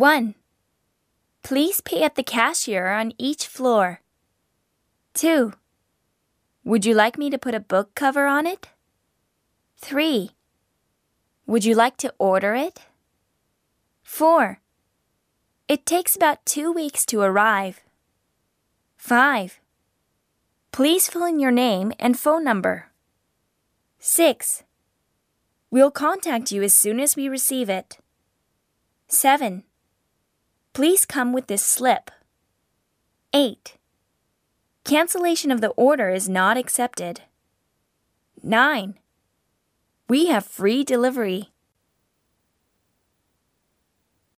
1. Please pay at the cashier on each floor. 2. Would you like me to put a book cover on it? 3. Would you like to order it? 4. It takes about two weeks to arrive. 5. Please fill in your name and phone number. 6. We'll contact you as soon as we receive it. 7. Please come with this slip. 8. Cancellation of the order is not accepted. 9. We have free delivery.